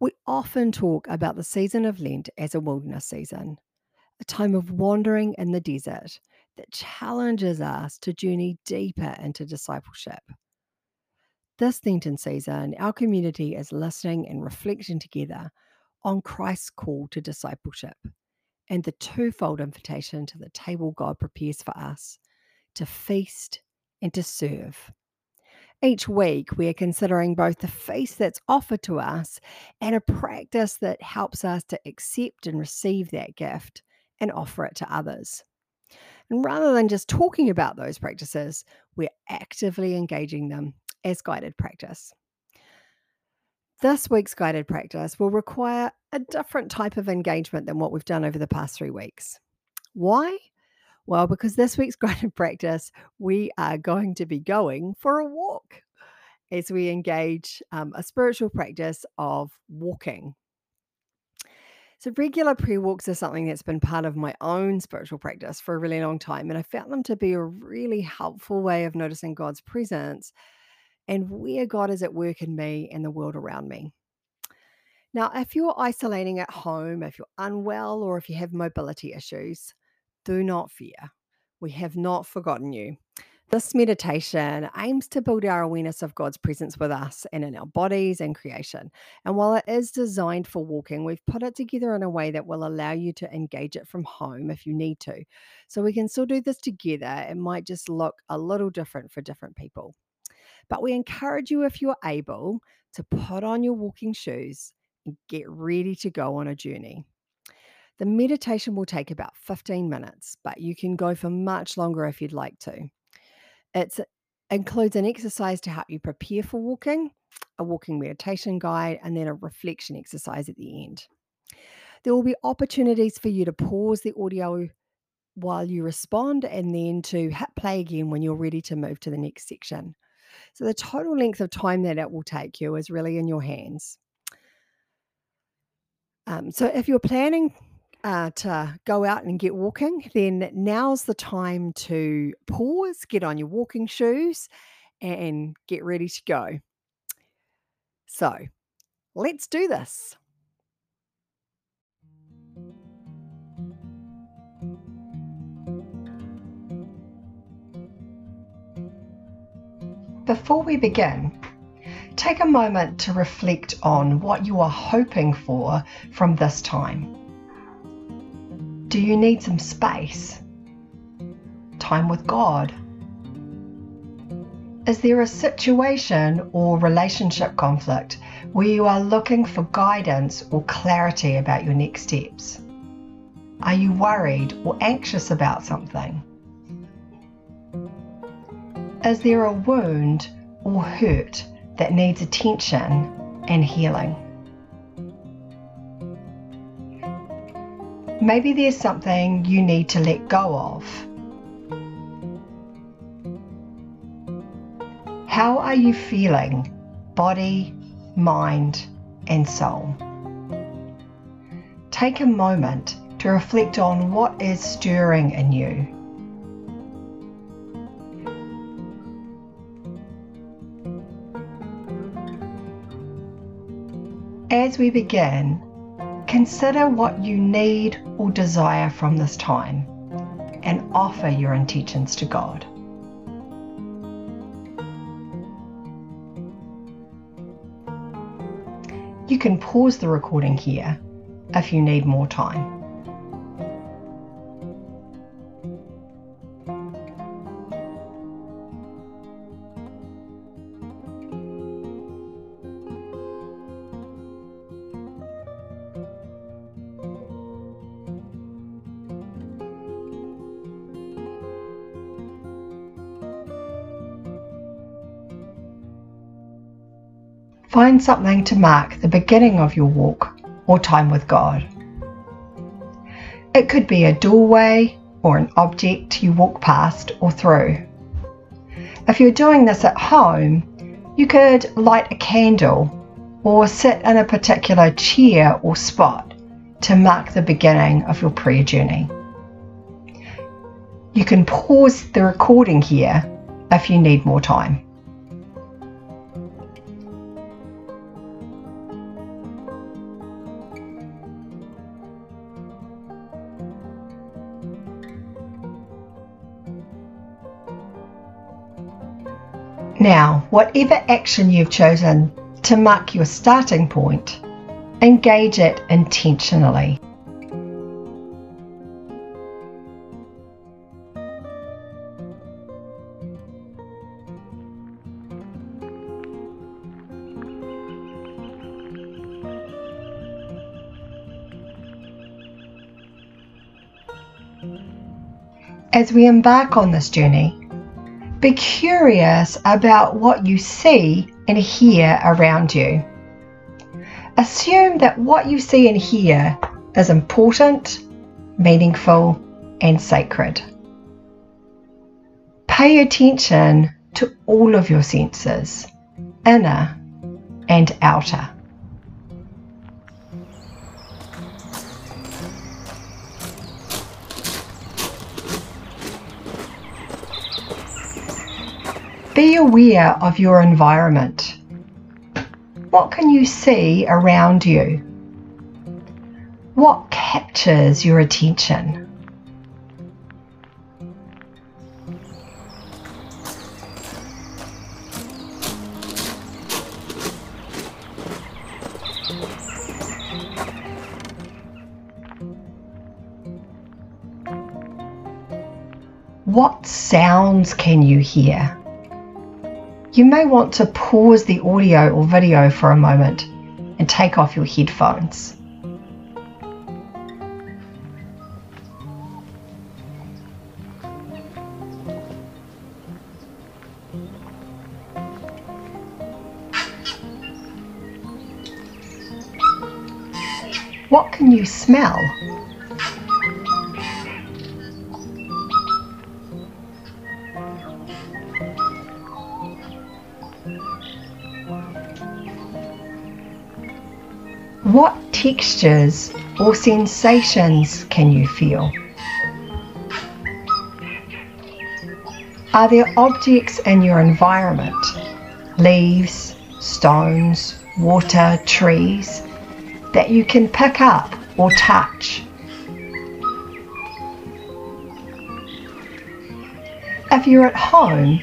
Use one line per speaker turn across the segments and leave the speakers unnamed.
We often talk about the season of Lent as a wilderness season, a time of wandering in the desert that challenges us to journey deeper into discipleship. This Lenten season, our community is listening and reflecting together on Christ's call to discipleship and the twofold invitation to the table God prepares for us to feast and to serve. Each week, we are considering both the feast that's offered to us and a practice that helps us to accept and receive that gift and offer it to others. And rather than just talking about those practices, we're actively engaging them as guided practice. This week's guided practice will require a different type of engagement than what we've done over the past three weeks. Why? Well, because this week's guided practice, we are going to be going for a walk as we engage um, a spiritual practice of walking. So, regular prayer walks are something that's been part of my own spiritual practice for a really long time. And I found them to be a really helpful way of noticing God's presence and where God is at work in me and the world around me. Now, if you're isolating at home, if you're unwell, or if you have mobility issues, do not fear. We have not forgotten you. This meditation aims to build our awareness of God's presence with us and in our bodies and creation. And while it is designed for walking, we've put it together in a way that will allow you to engage it from home if you need to. So we can still do this together. It might just look a little different for different people. But we encourage you, if you're able, to put on your walking shoes and get ready to go on a journey. The meditation will take about 15 minutes, but you can go for much longer if you'd like to. It includes an exercise to help you prepare for walking, a walking meditation guide, and then a reflection exercise at the end. There will be opportunities for you to pause the audio while you respond and then to hit play again when you're ready to move to the next section. So, the total length of time that it will take you is really in your hands. Um, so, if you're planning uh, to go out and get walking, then now's the time to pause, get on your walking shoes, and get ready to go. So let's do this. Before we begin, take a moment to reflect on what you are hoping for from this time. Do you need some space? Time with God? Is there a situation or relationship conflict where you are looking for guidance or clarity about your next steps? Are you worried or anxious about something? Is there a wound or hurt that needs attention and healing? Maybe there's something you need to let go of. How are you feeling, body, mind, and soul? Take a moment to reflect on what is stirring in you. As we begin, Consider what you need or desire from this time and offer your intentions to God. You can pause the recording here if you need more time. Find something to mark the beginning of your walk or time with God. It could be a doorway or an object you walk past or through. If you're doing this at home, you could light a candle or sit in a particular chair or spot to mark the beginning of your prayer journey. You can pause the recording here if you need more time. Now, whatever action you've chosen to mark your starting point, engage it intentionally. As we embark on this journey, be curious about what you see and hear around you. Assume that what you see and hear is important, meaningful, and sacred. Pay attention to all of your senses, inner and outer. Aware of your environment. What can you see around you? What captures your attention? What sounds can you hear? You may want to pause the audio or video for a moment and take off your headphones. What can you smell? What textures or sensations can you feel? Are there objects in your environment, leaves, stones, water, trees, that you can pick up or touch? If you're at home,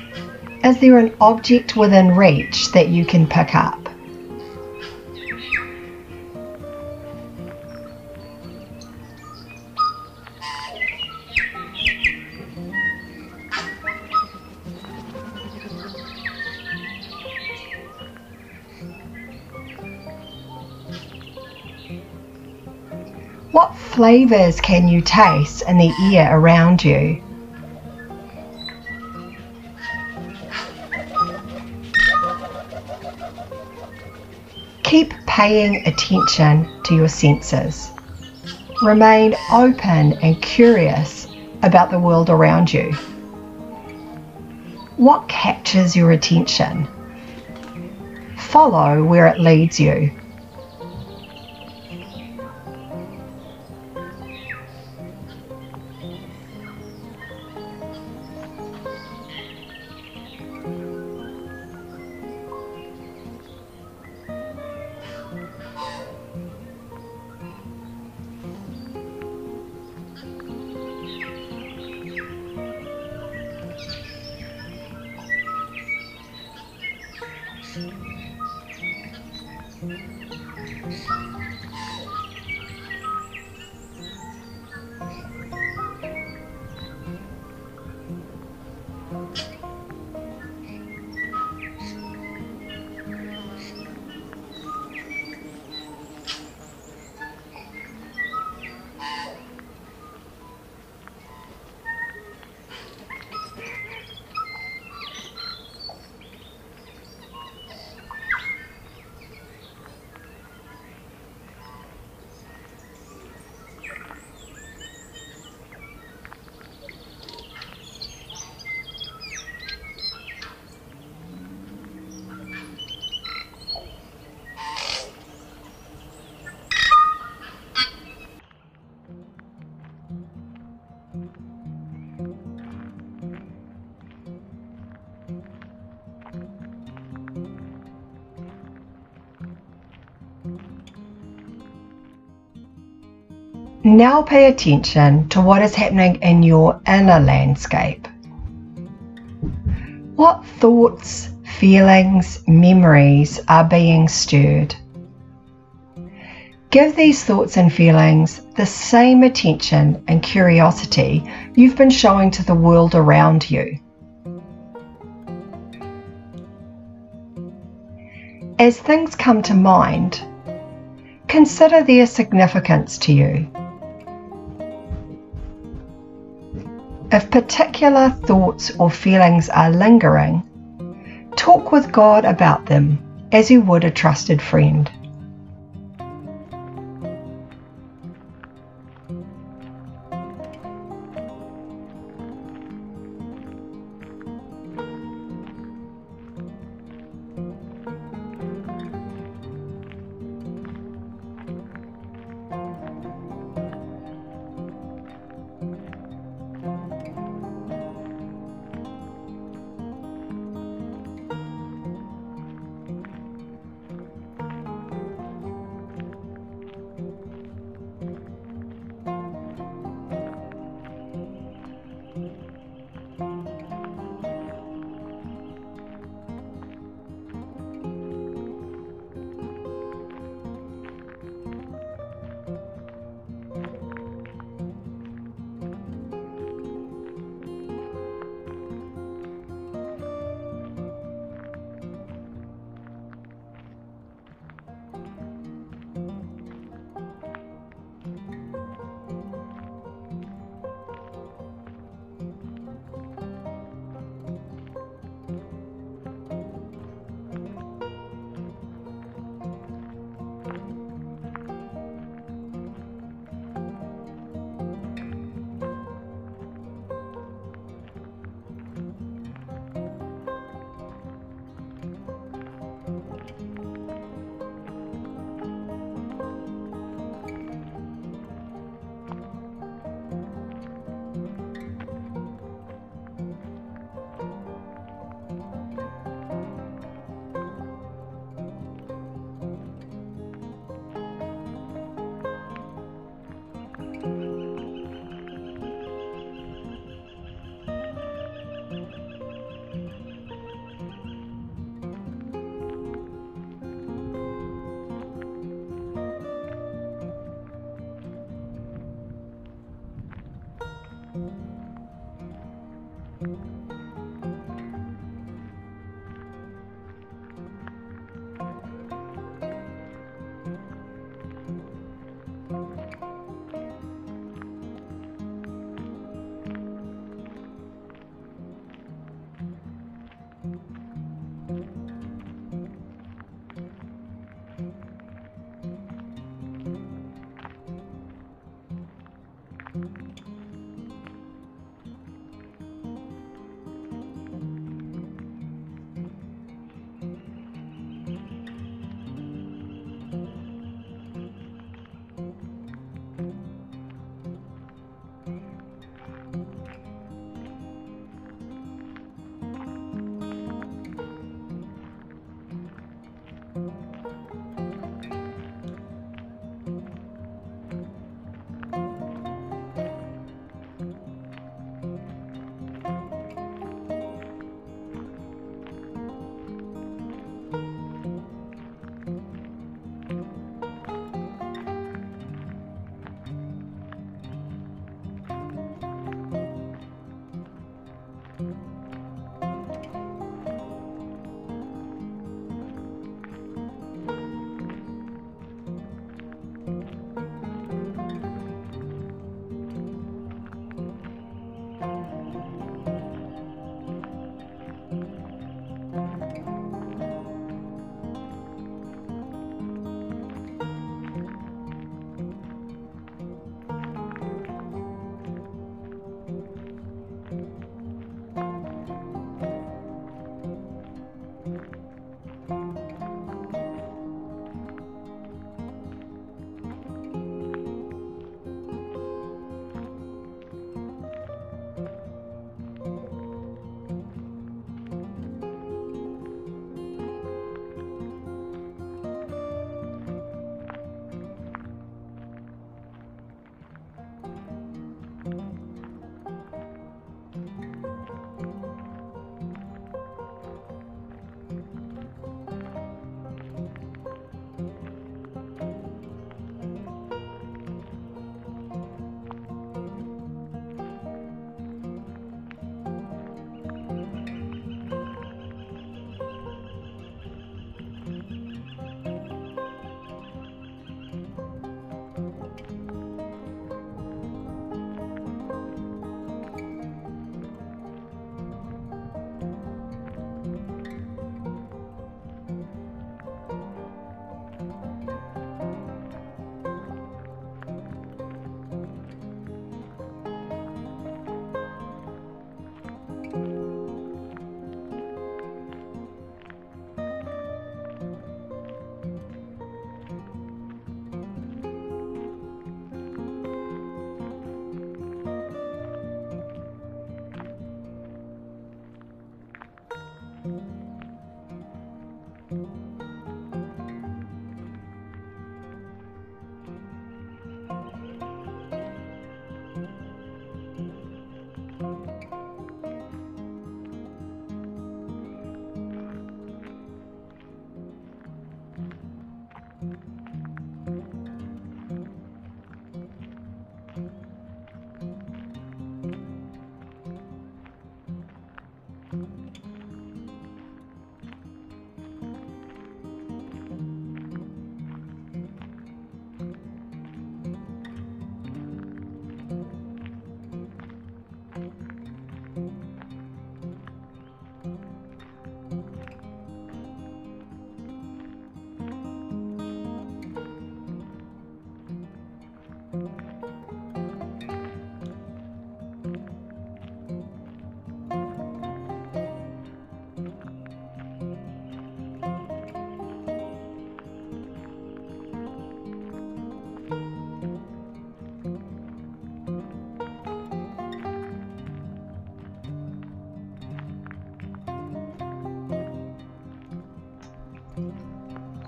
is there an object within reach that you can pick up? Flavours can you taste in the air around you? Keep paying attention to your senses. Remain open and curious about the world around you. What captures your attention? Follow where it leads you. Thank mm -hmm. you. Now pay attention to what is happening in your inner landscape. What thoughts, feelings, memories are being stirred. Give these thoughts and feelings the same attention and curiosity you've been showing to the world around you. As things come to mind, consider their significance to you. If particular thoughts or feelings are lingering, talk with God about them as you would a trusted friend.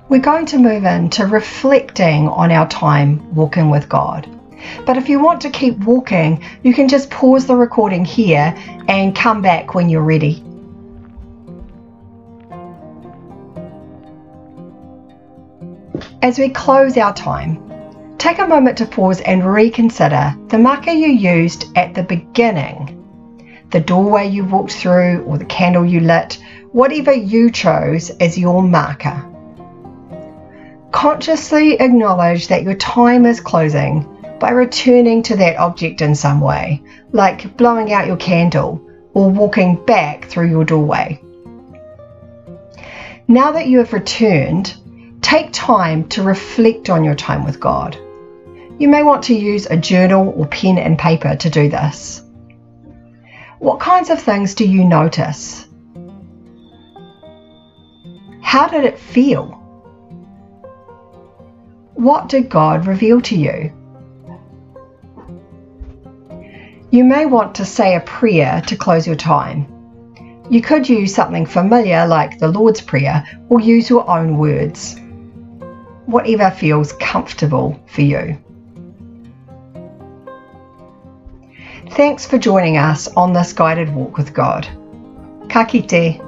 We're going to move into reflecting on our time walking with God. But if you want to keep walking, you can just pause the recording here and come back when you're ready. As we close our time, take a moment to pause and reconsider the marker you used at the beginning. The doorway you walked through or the candle you lit, whatever you chose as your marker. Consciously acknowledge that your time is closing by returning to that object in some way, like blowing out your candle or walking back through your doorway. Now that you have returned, take time to reflect on your time with God. You may want to use a journal or pen and paper to do this. What kinds of things do you notice? How did it feel? What did God reveal to you? You may want to say a prayer to close your time. You could use something familiar like the Lord's Prayer or use your own words. Whatever feels comfortable for you. Thanks for joining us on this guided walk with God. Ka kite.